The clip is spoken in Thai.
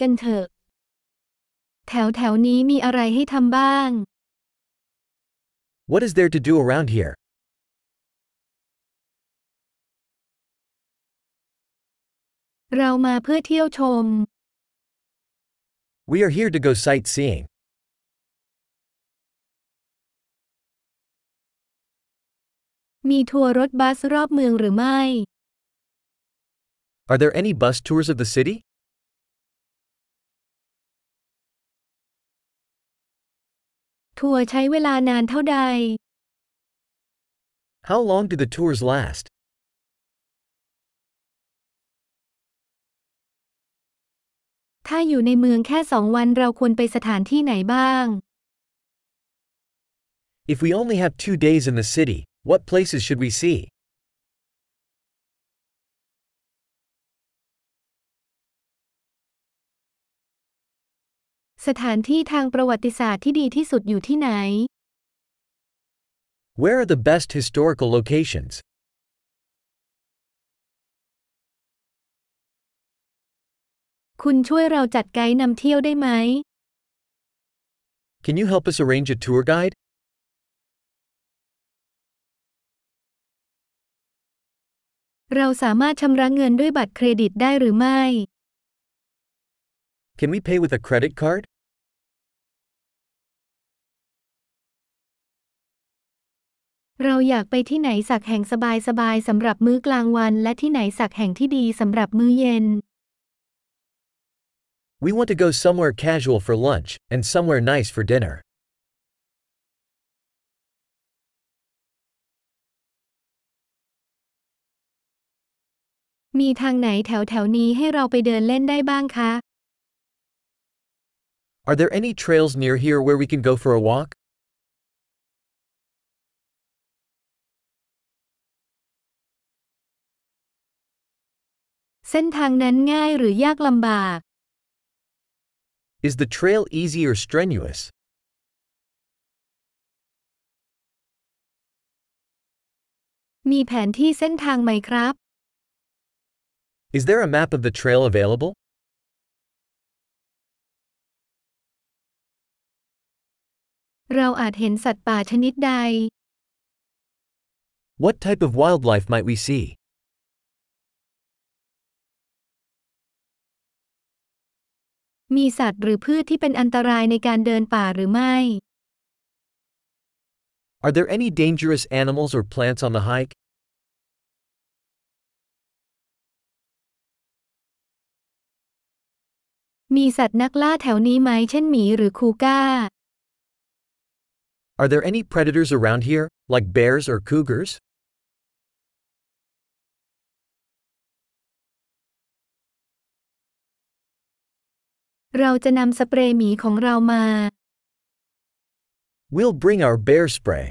กันเถอะ แถวแถวนี้มีอะไรให้ทำบ้าง What is there to do around here? เรามาเพื่อเที่ยวชม We are here to go sightseeing. มีทัวร์รถบัสรอบเมืองหรือไม่ Are there any bus tours of the city? ทัวร์ใช้เวลานานเท่าใด How long do the tours last? ถ้าอยู่ในเมืองแค่สองวันเราควรไปสถานที่ไหนบ้าง If we only have two days in the city, what places should we see? สถานที่ทางประวัติศาสตร์ที่ดีที่สุดอยู่ที่ไหน Where are the best historical locations? คุณช่วยเราจัดไกด์นำเที่ยวได้ไหม Can you help us arrange a tour guide? เราสามารถชำระเงินด้วยบัตรเครดิตได้หรือไม่ Can we pay with a credit card? เราอยากไปที่ไหนสักแห่งสบายๆสำหรับมื้อกลางวัน และที่ไหนสักแห่งที่ดีสำหรับมื้อเย็น We want to go somewhere casual for lunch, and somewhere nice for dinner. มีทางไหนแถวแถวๆนี้ให้เราไปเดินเล่นได้บ้างคะ Are there any trails near here where we can go for a walk? เส้นทางนั้นง่ายหรือยากลำบาก Is the trail easy or strenuous? มีแผนที่เส้นทางไหมครับ Is there a map of the trail available? เราอาจเห็นสัตว์ป่าชนิดใด What type of wildlife might we see? มีสัตว์หรือพืชที่เป็นอันตรายในการเดินป่าหรือไม่ Are there any dangerous animals or plants on the hike? มีสัตว์นักล่าแถวนี้ไหมเช่นหมีหรือคูก้า Are there any predators around here, like bears or cougars? เราจะนำสเปรย์หมีของเรามา We'll bring our bear spray.